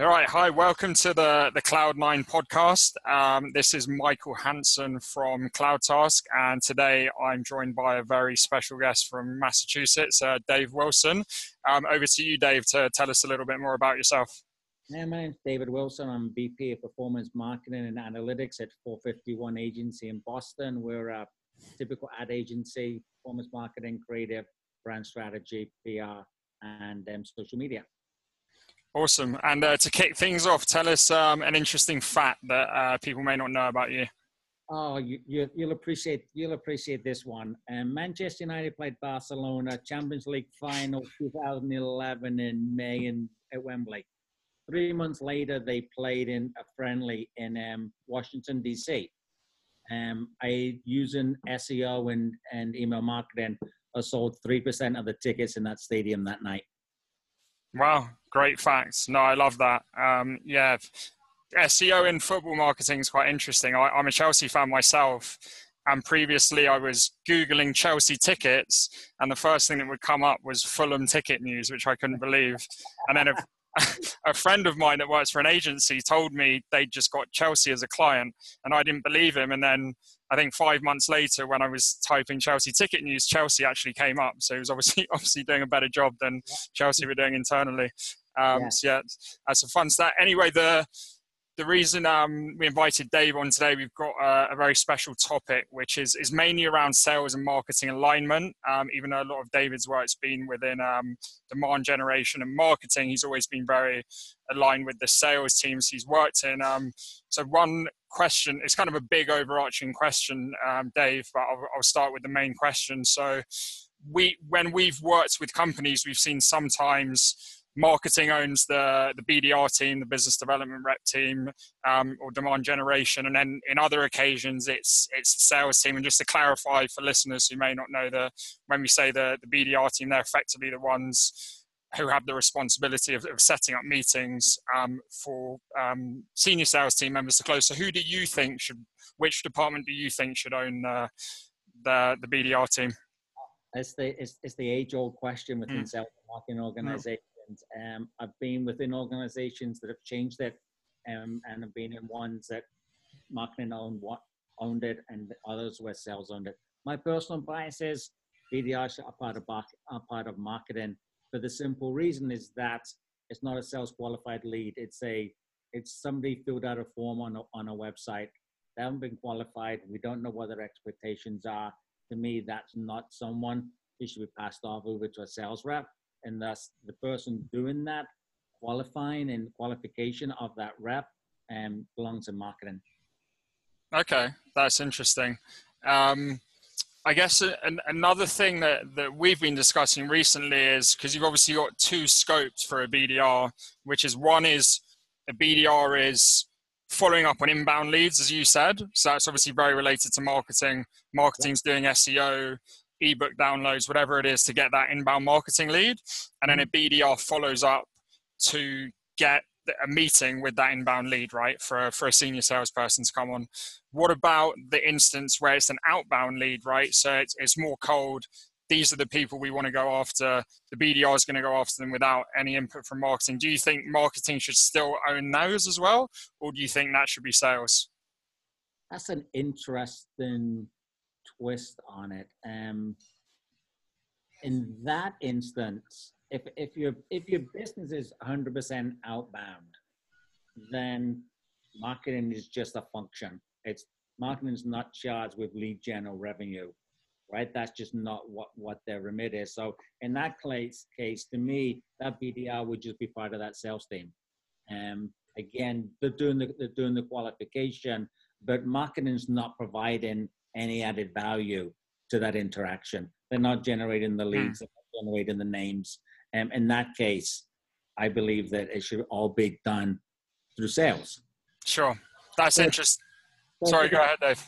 All right, hi, welcome to the, the Cloud9 podcast. Um, this is Michael Hanson from CloudTask, and today I'm joined by a very special guest from Massachusetts, uh, Dave Wilson. Um, over to you, Dave, to tell us a little bit more about yourself. Yeah, my name's David Wilson. I'm VP of Performance Marketing and Analytics at 451 Agency in Boston. We're a typical ad agency, performance marketing, creative, brand strategy, PR, and um, social media. Awesome. And uh, to kick things off, tell us um, an interesting fact that uh, people may not know about you. Oh, you, you, will appreciate you'll appreciate this one. Um, Manchester United played Barcelona Champions League final 2011 in May in, at Wembley. Three months later, they played in a friendly in um, Washington D.C. Um, I using SEO and, and email marketing, I sold three percent of the tickets in that stadium that night. Wow, great facts. No, I love that. Um, yeah, SEO in football marketing is quite interesting. I, I'm a Chelsea fan myself, and previously I was googling Chelsea tickets, and the first thing that would come up was Fulham ticket news, which I couldn't believe. And then a, a friend of mine that works for an agency told me they just got Chelsea as a client, and I didn't believe him. And then I think five months later, when I was typing Chelsea ticket news, Chelsea actually came up. So he was obviously obviously doing a better job than Chelsea were doing internally. Um, yeah. So yeah, that's a fun stat. Anyway, the the reason um, we invited Dave on today, we've got a, a, very special topic, which is, is mainly around sales and marketing alignment. Um, even though a lot of David's work's been within um, demand generation and marketing, he's always been very aligned with the sales teams he's worked in. Um, so, one question, it's kind of a big overarching question, um, Dave, but I'll, I'll start with the main question. So, we when we've worked with companies, we've seen sometimes marketing owns the the BDR team, the business development rep team, um, or demand generation, and then in other occasions it's it's the sales team. And just to clarify for listeners who may not know, the when we say the the BDR team, they're effectively the ones who have the responsibility of, of setting up meetings um, for um, senior sales team members to close. So, who do you think should? Which department do you think should own uh, the the BDR team? It's the it's, it's the age old question within mm. sales marketing organizations. Um, I've been within organizations that have changed it, um, and I've been in ones that marketing owned owned it, and others where sales owned it. My personal bias is BDR are part of are part of marketing for the simple reason is that it's not a sales qualified lead. It's a it's somebody filled out a form on a, on a website. They haven't been qualified. We don't know what their expectations are. To me, that's not someone who should be passed off over to a sales rep and thus the person doing that qualifying and qualification of that rep um, belongs in marketing. Okay, that's interesting. Um, I guess an, another thing that, that we've been discussing recently is because you've obviously got two scopes for a BDR, which is one is a BDR is following up on inbound leads, as you said. So that's obviously very related to marketing. Marketing's doing SEO, ebook downloads, whatever it is to get that inbound marketing lead. And then a mm-hmm. BDR follows up to get a meeting with that inbound lead, right, for a, for a senior salesperson to come on. What about the instance where it's an outbound lead, right? So it's, it's more cold. These are the people we want to go after. The BDR is going to go after them without any input from marketing. Do you think marketing should still own those as well, or do you think that should be sales? That's an interesting twist on it. Um, in that instance, if if your if your business is 100% outbound, then marketing is just a function. It's marketing is not charged with lead gen or revenue, right? That's just not what what their remit is. So in that case, case to me, that BDR would just be part of that sales team. Um, again, they're doing the they're doing the qualification, but marketing is not providing any added value to that interaction. They're not generating the leads, mm. they're not generating the names. Um, in that case, I believe that it should all be done through sales. Sure. That's so, interesting. So Sorry, go ahead, Dave.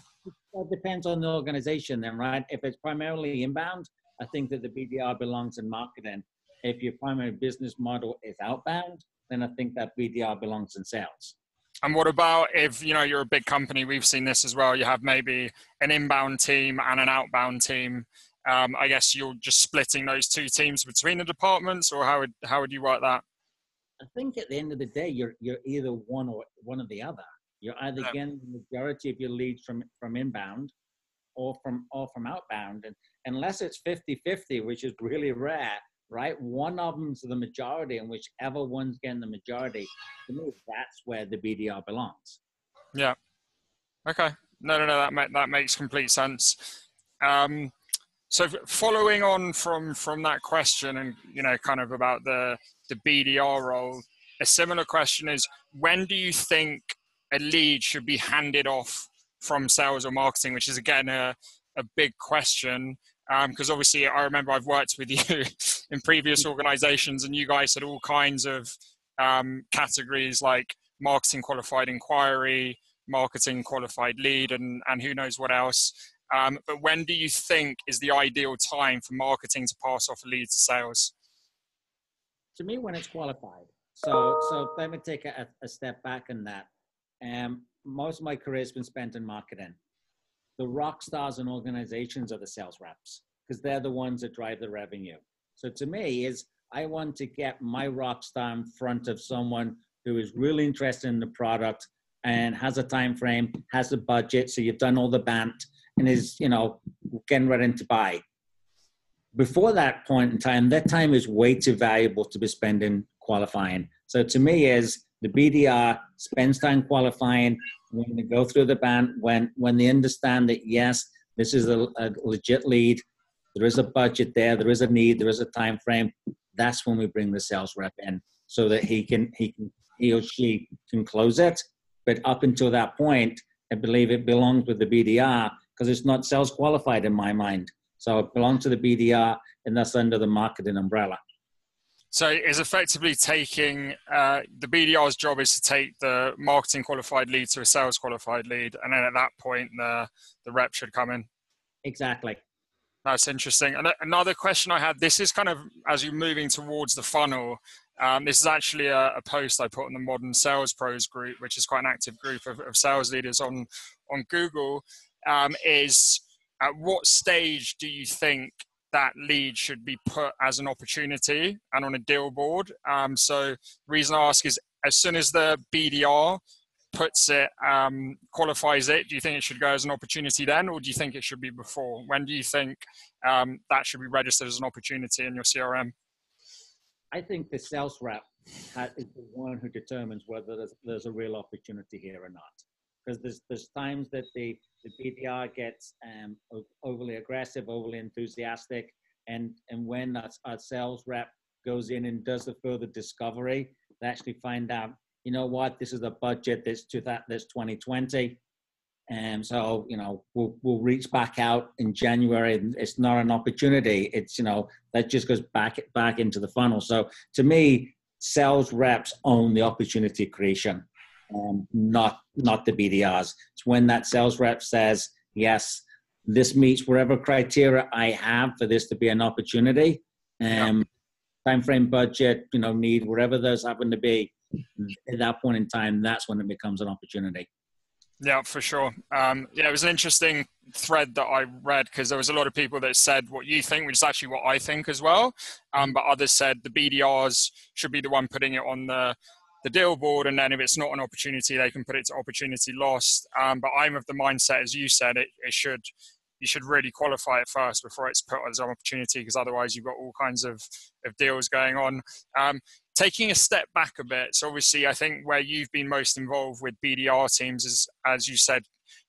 It depends on the organization then, right? If it's primarily inbound, I think that the BDR belongs in marketing. If your primary business model is outbound, then I think that BDR belongs in sales. And what about if you know you're a big company? We've seen this as well. You have maybe an inbound team and an outbound team. Um, I guess you're just splitting those two teams between the departments, or how would how would you work that? I think at the end of the day, you're you're either one or one or the other. You're either Yeah. getting the majority of your leads from from inbound or from or from outbound. And unless it's 50-50, which is really rare, right? One of them's the majority, and whichever one's getting the majority, that's where the BDR belongs. Yeah. Okay. No, no, no. That ma- that makes complete sense. Um, so following on from from that question, and you know, kind of about the the BDR role, a similar question is: when do you think a lead should be handed off from sales or marketing? Which is again a a big question because obviously I remember I've worked with you in previous organizations, and you guys had all kinds of um, categories like marketing qualified inquiry, marketing qualified lead, and, and who knows what else. Um, but when do you think is the ideal time for marketing to pass off a lead to sales? to me when it's qualified. So so let me take a, a step back in that. Um, most of my career has been spent in marketing. The rock stars and organizations are the sales reps because they're the ones that drive the revenue. So to me is I want to get my rock star in front of someone who is really interested in the product and has a time frame, has a budget. So you've done all the bant and is you know getting ready to buy before that point in time, that time is way too valuable to be spending qualifying. So to me, is the BDR spends time qualifying when they go through the BANT, when when they understand that yes, this is a, a legit lead, there is a budget there, there is a need, there is a time frame. That's when we bring the sales rep in so that he can he can he or she can close it. But up until that point, I believe it belongs with the BDR because it's not sales qualified in my mind. So it belongs to the BDR and that's under the marketing umbrella. So is effectively taking uh, the BDR's job is to take the marketing qualified lead to a sales qualified lead, and then at that point the the rep should come in. Exactly. That's interesting. And another question I had. This is kind of as you're moving towards the funnel. Um, this is actually a, a, post I put in the Modern Sales Pros group, which is quite an active group of, of sales leaders on on Google. Um, is at what stage do you think that lead should be put as an opportunity and on a deal board. Um, so the reason I ask is as soon as the BDR puts it, um, qualifies it, do you think it should go as an opportunity then, or do you think it should be before? When do you think um, that should be registered as an opportunity in your CRM? I think the sales rep is the one who determines whether there's, there's a real opportunity here or not. Because there's, there's times that the the BDR gets um, overly aggressive, overly enthusiastic, and and when our, our sales rep goes in and does the further discovery, they actually find out, you know what, this is a budget that's to that that's 2020, and so you know we'll we'll reach back out in January. And It's not an opportunity. It's you know that just goes back back into the funnel. So to me, sales reps own the opportunity creation um, not not the BDRs. It's when that sales rep says, "Yes, this meets whatever criteria I have for this to be an opportunity." Um, yeah. Time frame, budget, you know, need whatever those happen to be. At that point in time, that's when it becomes an opportunity. Yeah, for sure. Um, yeah, it was an interesting thread that I read because there was a lot of people that said what you think, which is actually what I think as well. Um, but others said the BDRs should be the one putting it on the the deal board, and then if it's not an opportunity, they can put it to opportunity lost. Um, but I'm of the mindset, as you said, it, it should you should really qualify it first before it's put as an opportunity, because otherwise you've got all kinds of, of deals going on. Um, taking a step back a bit, so obviously I think where you've been most involved with BDR teams is, as you said,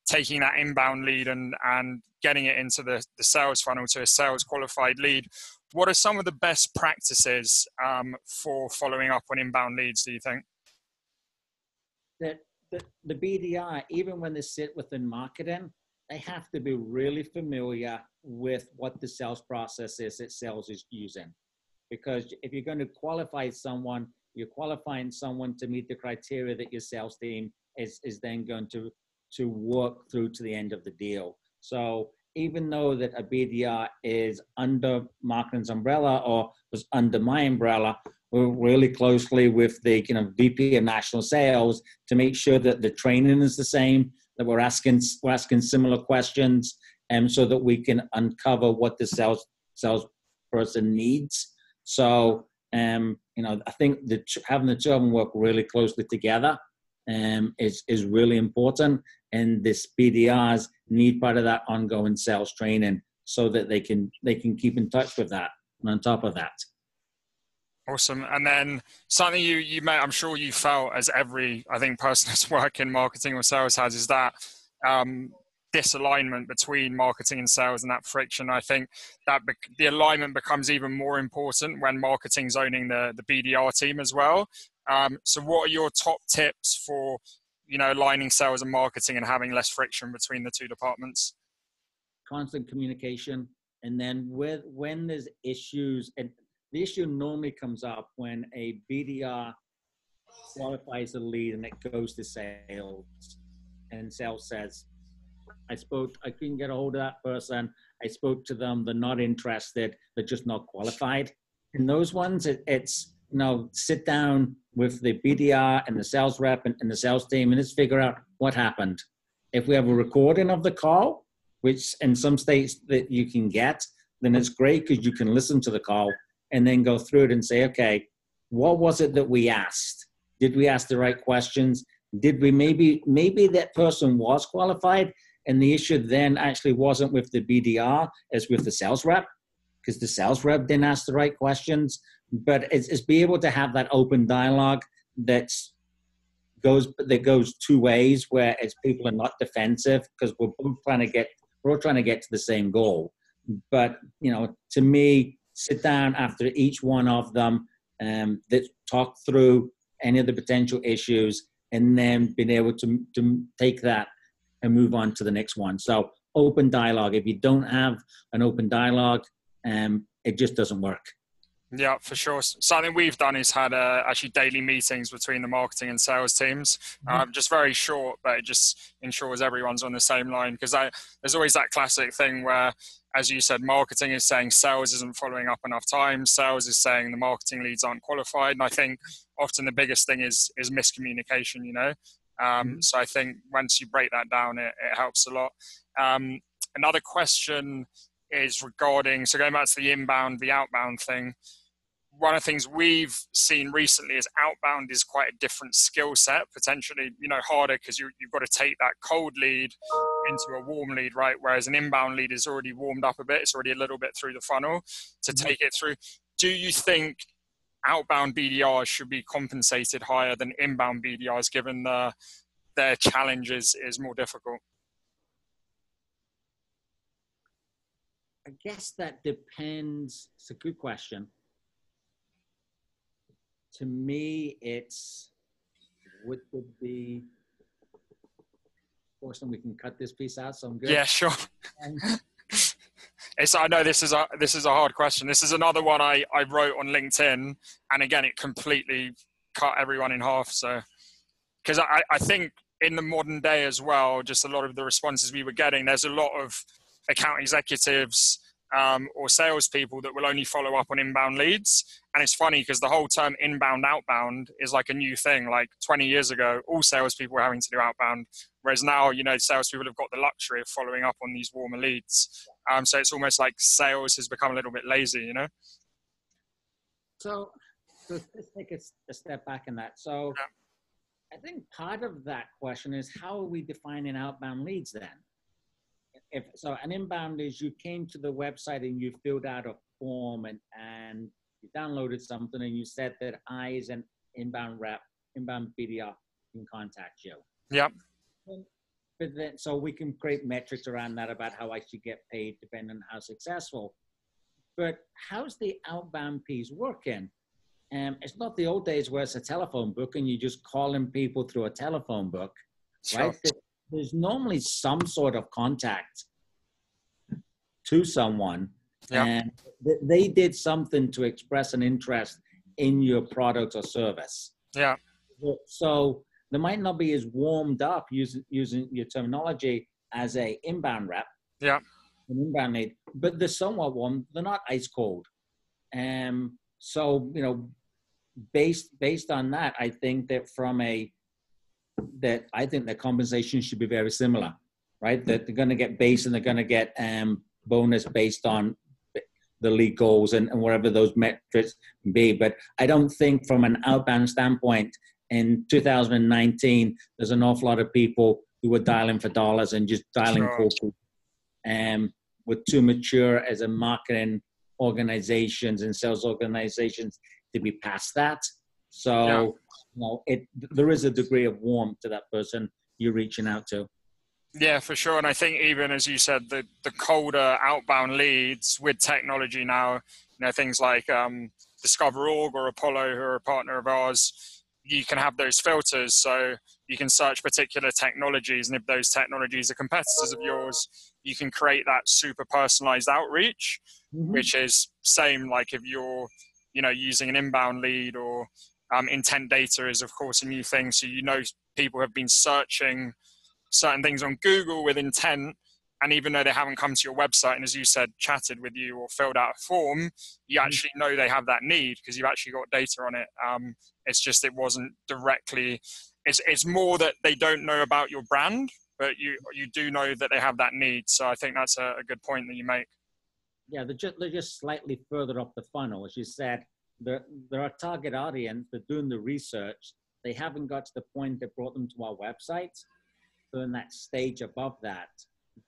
taking that inbound lead and and getting it into the, the sales funnel to a sales qualified lead what are some of the best practices um, for following up on inbound leads, do you think? That the, the BDR, even when they sit within marketing, they have to be really familiar with what the sales process is that sales is using. Because if you're going to qualify someone, you're qualifying someone to meet the criteria that your sales team is, is then going to, to work through to the end of the deal. So even though that a BDR is under marketing's umbrella or was under my umbrella, we're really closely with the you know VP of national sales to make sure that the training is the same, that we're asking we're asking similar questions, and so that we can uncover what the sales salesperson needs. So Um, you know, I think that having the children work really closely together um, is is really important, and this BDRs need part of that ongoing sales training so that they can they can keep in touch with that. And on top of that, Awesome. And then something you you may I'm sure you felt as every I think person that's working marketing or sales has is that um, disalignment between marketing and sales and that friction. I think that be- the alignment becomes even more important when marketing's owning the the BDR team as well. Um, so, what are your top tips for you know aligning sales and marketing and having less friction between the two departments? Constant communication, and then with when there's issues and the issue normally comes up when a BDR qualifies a lead and it goes to sales, and sales says, I spoke, I couldn't get a hold of that person. I spoke to them, they're not interested, they're just not qualified. In those ones, it, it's, you know, sit down with the BDR and the sales rep and, and the sales team and let's figure out what happened. If we have a recording of the call, which in some states that you can get, then it's great because you can listen to the call and then go through it and say, okay, what was it that we asked? Did we ask the right questions? Did we maybe maybe that person was qualified and the issue then actually wasn't with the BDR, as with the sales rep, because the sales rep didn't ask the right questions. But it's, it's be able to have that open dialogue that's goes that goes two ways, where it's people are not defensive because we're both trying to get we're all trying to get to the same goal. But you know, to me, sit down after each one of them, um, that talk through any of the potential issues, and then being able to, to take that and move on to the next one. So open dialogue. If you don't have an open dialogue, um, it just doesn't work. Yeah, for sure. Something we've done is had uh, actually daily meetings between the marketing and sales teams. Mm-hmm. Um, just very short, but it just ensures everyone's on the same line because there's always that classic thing where as you said, marketing is saying sales isn't following up enough time. Sales is saying the marketing leads aren't qualified. And I think often the biggest thing is is miscommunication. You know, um, mm-hmm. so I think once you break that down, it, it helps a lot. Um, another question is regarding so going back to the inbound, the outbound thing one of the things we've seen recently is outbound is quite a different skill set, potentially, you know, harder because you, you've got to take that cold lead into a warm lead, right? Whereas an inbound lead is already warmed up a bit, it's already a little bit through the funnel to mm-hmm. take it through. Do you think outbound BDRs should be compensated higher than inbound BDRs given the, their challenges is more difficult? I guess that depends. It's a good question to me, it's would it be. Fortunately, we can cut this piece out, so I'm good. Yeah, sure. it's. I know this is a this is a hard question. This is another one I I wrote on LinkedIn, and again, it completely cut everyone in half. So, because I I think in the modern day as well, just a lot of the responses we were getting, there's a lot of account executives um, or salespeople that will only follow up on inbound leads. And it's funny because the whole term inbound, outbound is like a new thing. Like 20 years ago, all salespeople were having to do outbound, whereas now, you know, salespeople have got the luxury of following up on these warmer leads. Um, so it's almost like sales has become a little bit lazy, you know? So, so let's take a, a step back in that. So, yeah. I think part of that question is how are we defining outbound leads then? If so an inbound is you came to the website and you filled out a form and and you downloaded something and you said that I as an inbound rep, inbound BDR can contact you. Yep. But then, so we can create metrics around that about how I should get paid depending on how successful. But how's the outbound piece working? Um, it's not the old days where it's a telephone book and you're just calling people through a telephone book, sure. There's normally some sort of contact to someone yeah. and they did something to express an interest in your product or service. Yeah. So they might not be as warmed up using using your terminology as a inbound rep. Yeah. An inbound lead but they're somewhat warm they're not ice cold. Um so you know based based on that i think that from a that I think the compensation should be very similar, right? That they're going to get base and they're going to get um, bonus based on the league goals and, and whatever those metrics be. But I don't think from an outbound standpoint in 2019, there's an awful lot of people who were dialing for dollars and just dialing sure. for um, we're too mature as a marketing organizations and sales organizations to be past that. So. You know, it there is a degree of warmth to that person you're reaching out to. Yeah, for sure. And I think even as you said, the the colder outbound leads with technology now, you know, things like um, DiscoverOrg or Apollo, who are a partner of ours, you can have those filters. So you can search particular technologies, and if those technologies are competitors of yours, you can create that super personalized outreach, mm-hmm. which is same like if you're, you know, using an inbound lead or um, intent data is of course a new thing. So you know people have been searching certain things on Google with intent, and even though they haven't come to your website and as you said chatted with you or filled out a form you mm-hmm. actually know they have that need because you've actually got data on it um, it's just it wasn't directly it's, it's more that they don't know about your brand but you you do know that they have that need. So I think that's a, a good point that you make. Yeah, they're just, they're just slightly further up the funnel. As you said, they're, they're a target audience. They're doing the research. They haven't got to the point that brought them to our website. They're in that stage above that.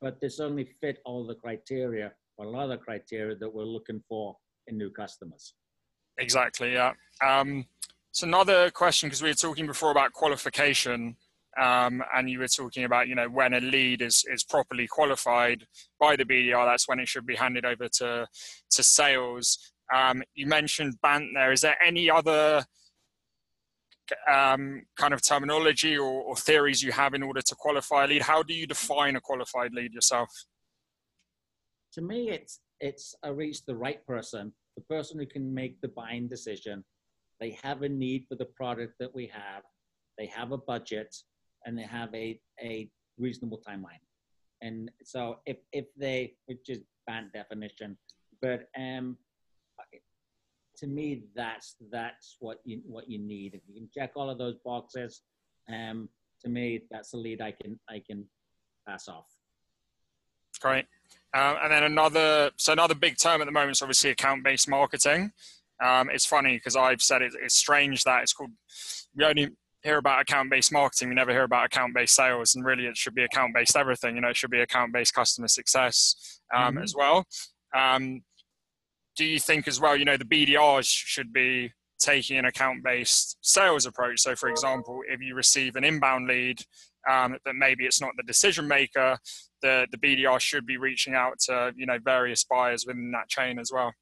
But this only fit all the criteria, or a lot of the criteria that we're looking for in new customers. Exactly, yeah. Um, so another question, because we were talking before about qualification. Um, and you were talking about, you know, when a lead is, is properly qualified by the BDR, that's when it should be handed over to, to sales. Um, you mentioned BANT there. Is there any other um, kind of terminology or, or, theories you have in order to qualify a lead? How do you define a qualified lead yourself? To me, it's it's a reach the right person, the person who can make the buying decision. They have a need for the product that we have. They have a budget and they have a, a reasonable timeline. And so if, if they, which is bad definition, but um, to me, that's that's what you what you need. If you can check all of those boxes, um, to me, that's the lead I can I can pass off. Great. Um, and then another, so another big term at the moment is obviously account-based marketing. Um, it's funny because I've said it, it's strange that it's called. We only hear about account-based marketing, we never hear about account-based sales, and really it should be account-based everything. You know, it should be account-based customer success um, mm-hmm. as well. Um, do you think as well? You know, the BDRs should be taking an account-based sales approach. So, for example, if you receive an inbound lead um, that maybe it's not the decision maker, the the BDR should be reaching out to you know various buyers within that chain as well.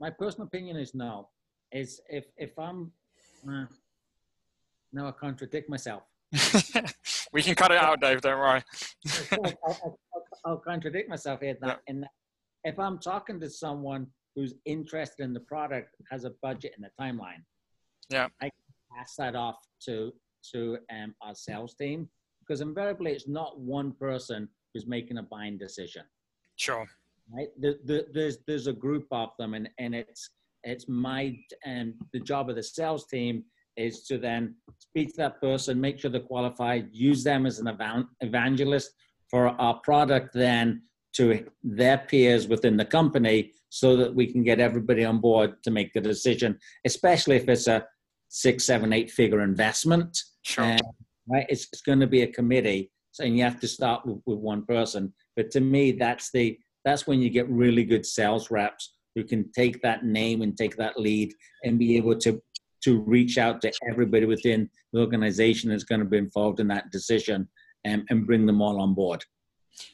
My personal opinion is no. Is if if I'm uh, now I contradict myself. we can cut it out, Dave. Don't worry. I'll, I'll, I'll, contradict myself here. That, yeah. and if I'm talking to someone who's interested in the product, has a budget and a timeline, yeah, I pass that off to to um, our sales team because invariably it's not one person who's making a buying decision. Sure. Right. The, the, there's there's a group of them, and and it's it's my and the job of the sales team is to then speak to that person, make sure they're qualified, use them as an evangelist for our product then to their peers within the company so that we can get everybody on board to make the decision, especially if it's a six, seven, eight figure investment. Sure. Uh, right? It's, it's going to be a committee. So you have to start with, with one person. But to me, that's the that's when you get really good sales reps who can take that name and take that lead and be able to to reach out to everybody within the organization that's going to be involved in that decision and, and bring them all on board.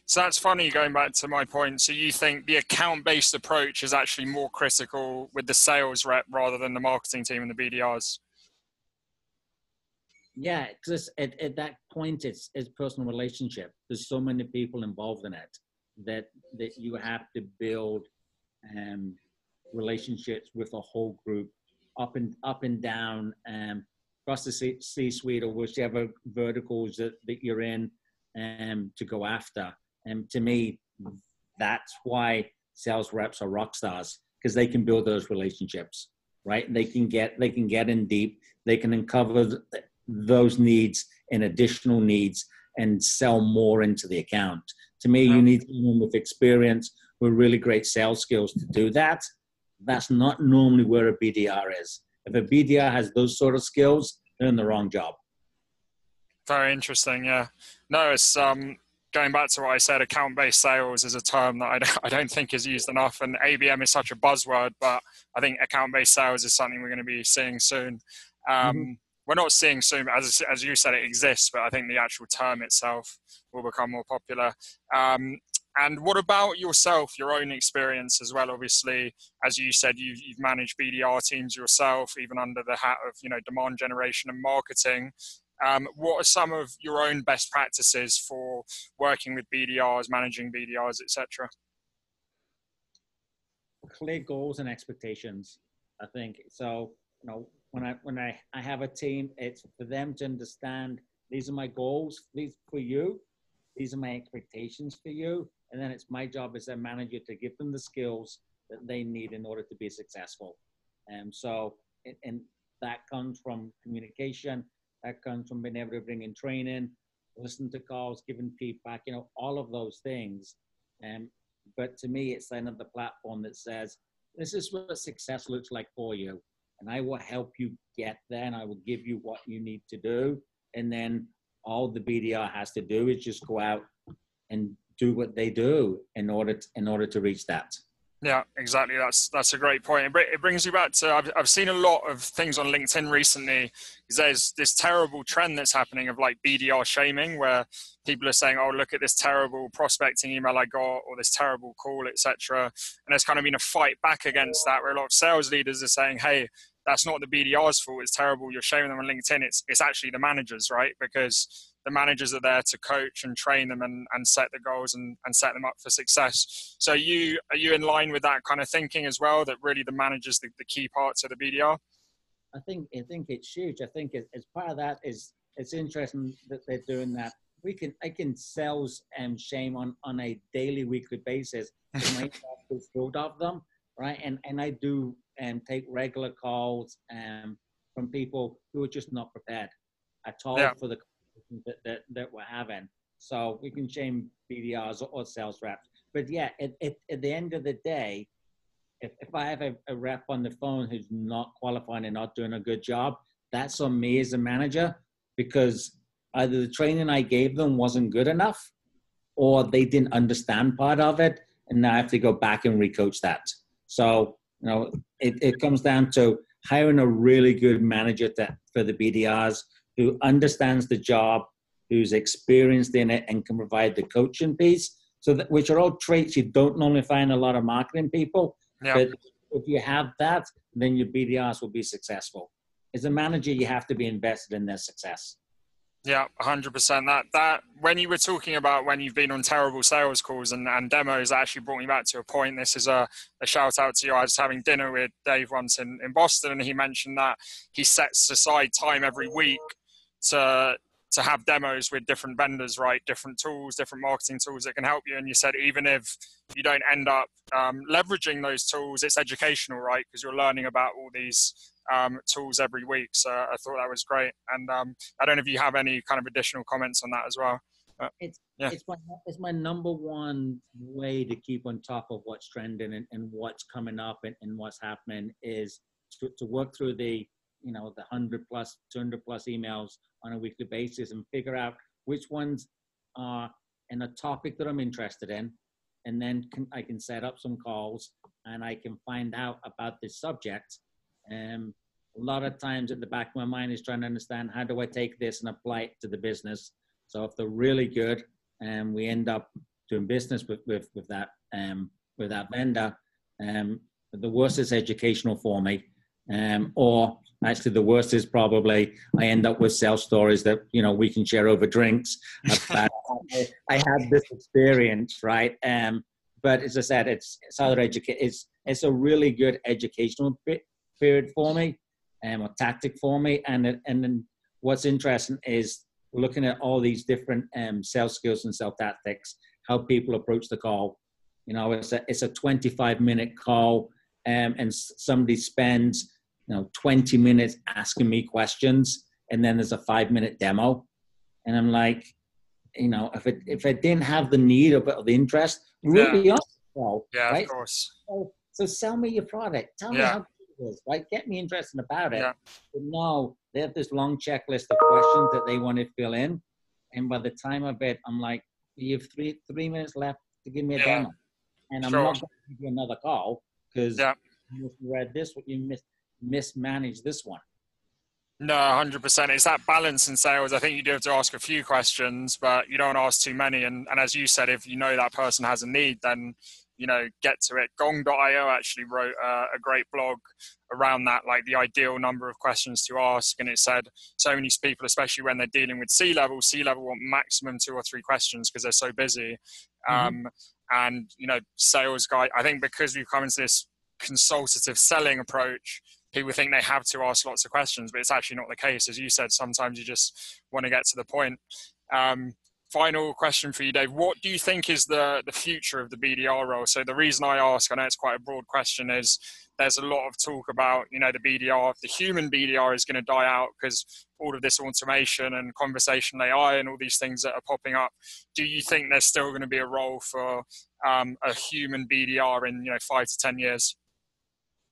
So that's funny going back to my point. So you think the account based approach is actually more critical with the sales rep rather than the marketing team and the BDRs? Yeah, because at, at that point, it's, it's personal relationship. There's so many people involved in it that that you have to build um, relationships with a whole group up and up and down um, across the C, C-suite or whichever verticals that, that you're in um, to go after. And to me, that's why sales reps are rock stars because they can build those relationships, right? They can get they can get in deep. They can uncover those needs and additional needs and sell more into the account. To me, you need someone with experience with really great sales skills to do that. That's not normally where a BDR is. If a BDR has those sort of skills, they're in the wrong job. Very interesting. Yeah. No, it's um, going back to what I said. Account-based sales is a term that I don't, I don't think is used enough, and ABM is such a buzzword. But I think account-based sales is something we're going to be seeing soon. Um, mm-hmm. We're not seeing soon, as as you said, it exists, but I think the actual term itself will become more popular. Um, and what about yourself, your own experience as well? Obviously, as you said, you've, you've managed BDR teams yourself, even under the hat of you know demand generation and marketing. Um, what are some of your own best practices for working with BDRs, managing BDRs, etc.? Clear goals and expectations. I think so. You know, when I when I, I have a team, it's for them to understand these are my goals. These for you. These are my expectations for you and then it's my job as a manager to give them the skills that they need in order to be successful. And so, and that comes from communication, that comes from being able to bring in training, listen to calls, giving feedback, you know, all of those things. Um, but to me, it's another platform that says, this is what success looks like for you. And I will help you get there and I will give you what you need to do. And then all the BDR has to do is just go out and do what they do in order to, in order to reach that. Yeah, exactly. That's that's a great point. It brings you back to I've I've seen a lot of things on LinkedIn recently. There's this terrible trend that's happening of like BDR shaming, where people are saying, "Oh, look at this terrible prospecting email I got, or this terrible call, etc." And there's kind of been a fight back against that, where a lot of sales leaders are saying, "Hey, that's not the BDR's fault. It's terrible. You're shaming them on LinkedIn. It's it's actually the managers, right? Because the managers are there to coach and train them and, and set the goals and, and set them up for success. So you are you in line with that kind of thinking as well? That really the managers the, the key parts of the BDR. I think I think it's huge. I think as part of that is it's interesting that they're doing that. We can I can sales and shame on on a daily weekly basis. My full of them, right? And and I do and take regular calls um, from people who are just not prepared at all yeah. for the that, that, that we're having. So we can shame BDRs or, or sales reps. But yeah, at, at, at, the end of the day, if, if I have a, a rep on the phone who's not qualifying and not doing a good job, that's on me as a manager because either the training I gave them wasn't good enough or they didn't understand part of it. And now I have to go back and recoach that. So, you know, it, it comes down to hiring a really good manager to, for the BDRs who understands the job, who's experienced in it, and can provide the coaching piece. So, that, which are all traits you don't normally find a lot of marketing people. Yeah. But if you have that, then your BDRs will be successful. As a manager, you have to be invested in their success. Yeah, hundred percent. That that when you were talking about when you've been on terrible sales calls and, and demos, actually brought me back to a point. This is a, a shout out to you. I was having dinner with Dave once in, in Boston, and he mentioned that he sets aside time every week to to have demos with different vendors, right? Different tools, different marketing tools that can help you. And you said even if you don't end up um, leveraging those tools, it's educational, right? Because you're learning about all these um, tools every week. So I thought that was great. And um, I don't know if you have any kind of additional comments on that as well. But, it's yeah. it's my it's my number one way to keep on top of what's trending and, and what's coming up and, and what's happening is to, to work through the you know the 100 plus 200 plus emails on a weekly basis and figure out which ones are in a topic that i'm interested in. And then can, i can set up some calls and i can find out about this subject. Um, a lot of times at the back of my mind is trying to understand how do i take this and apply it to the business. So if they're really good and um, we end up doing business with with, with that um, with that vendor. Um, the worst is educational for me um, or actually the worst is probably I end up with sales stories that you know we can share over drinks. I, I had this experience, right? Um, but as I said, it's it's other educate. It's it's a really good educational period for me, um, a tactic for me. And and then what's interesting is looking at all these different um, sales skills and sales tactics, how people approach the call. You know, it's a it's a 25 minute call, um, and somebody spends you know 20 minutes asking me questions and then there's a five minute demo and i'm like you know if it if i didn't have the need of the interest really yeah. Well, yeah, right? of course. So, so sell me your product. Tell me Yeah. how good it is, right? Get me interested about it. Yeah. But no, they have this long checklist of questions that they want to fill in. And by the time of it, I'm like, you have three three minutes left to give me a Yeah. demo. And I'm Sure. not going to give you another call because Yeah. you read this, what you mis- mismanaged this one. No, hundred percent. It's that balance in sales. I think you do have to ask a few questions, but you don't ask too many. And and as you said, if you know that person has a need, then you know get to it. Gong.io actually wrote uh, a great blog around that, like the ideal number of questions to ask, and it said so many people, especially when they're dealing with C level, C level want maximum two or three questions because they're so busy. Mhm. Um, and you know, sales guy. I think because we've come into this consultative selling approach people think they have to ask lots of questions, but it's actually not the case. As you said, sometimes you just want to get to the point. Um, final question for you, Dave. What do you think is the, the future of the BDR role? So the reason I ask, I know it's quite a broad question, is there's a lot of talk about, you know, the BDR, the human BDR is going to die out because all of this automation and conversational AI and all these things that are popping up. Do you think there's still going to be a role for um, a human BDR in, you know, five to 10 years?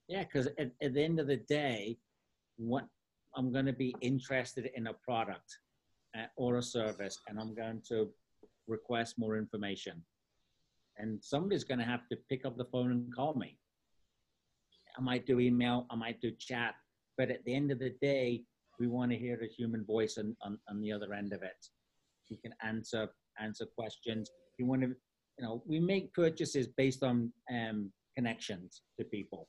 Yeah, because at, at the end of the day, what I'm going to be interested in a product uh, or a service, and I'm going to request more information. And somebody's going to have to pick up the phone and call me. I might do email, I might do chat, but at the end of the day, we want to hear the human voice on, on, on the other end of it. You can answer answer questions. You want to, you know, we make purchases based on um, connections to people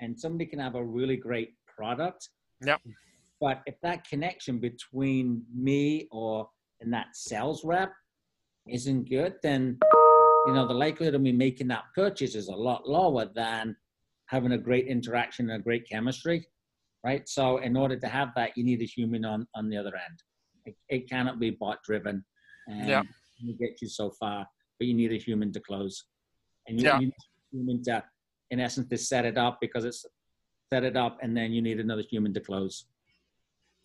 and somebody can have a really great product. Yep. But if that connection between me or and that sales rep isn't good, then you know the likelihood of me making that purchase is a lot lower than having a great interaction and a great chemistry, right? So in order to have that, you need a human on on the other end. It, it cannot be bot driven, and Yeah. it get you so far, but you need a human to close, and you, Yeah. you need a human to in essence to set it up because it's set it up and then you need another human to close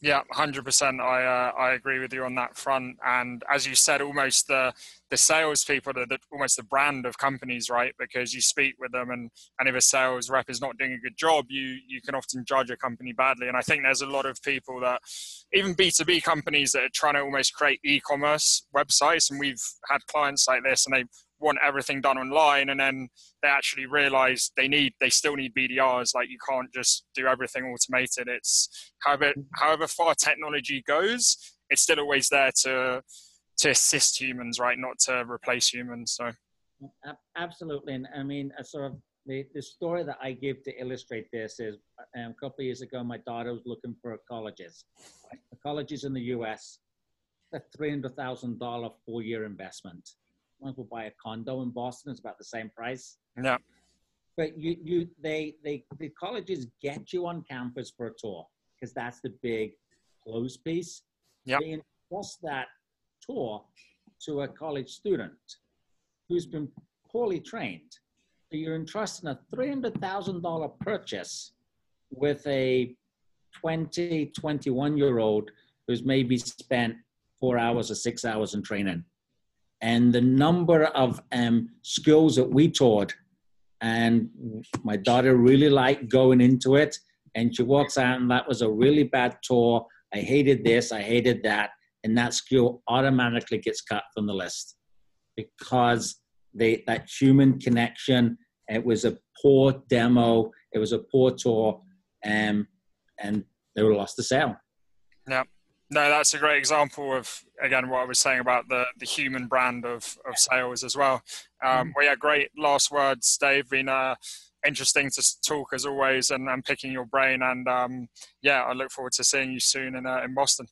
Yeah, hundred percent. I uh, I agree with you on that front. And as you said, almost the the salespeople are the, almost the brand of companies, right? Because you speak with them, and and if a sales rep is not doing a good job, you you can often judge a company badly. And I think there's a lot of people that, even B two B companies, that are trying to almost create e-commerce websites. And we've had clients like this, and they want everything done online and then they actually realize they need they still need BDRs like you can't just do everything automated. It's however however far technology goes it's still always there to to assist humans right? Not to replace humans so. Absolutely and i mean sort of the, the story that i give to illustrate this is um, a couple of years ago my daughter was looking for colleges. Colleges in the us a $300000 four-year investment might will buy a condo in Boston. It's about the same price. Yeah. But you, you, they, they, the colleges get you on campus for a tour because that's the big close piece. Yeah. They entrust that tour to a college student who's been poorly trained. So you're entrusting a $300,000 purchase with a 20, 21 year old who's maybe spent four hours or six hours in training and the number of um, skills that we taught. And my daughter really liked going into it. And she walks out, and that was a really bad tour. I hated this, I hated that. And that skill automatically gets cut from the list because they, that human connection, it was a poor demo, it was a poor tour, um, and they were lost to sale. Yeah. No, that's a great example of again what I was saying about the the human brand of of sales as well. Um, well, yeah, great last words, Dave. Been uh, interesting to talk as always, and, and picking your brain. And um, yeah, I look forward to seeing you soon in uh, in Boston.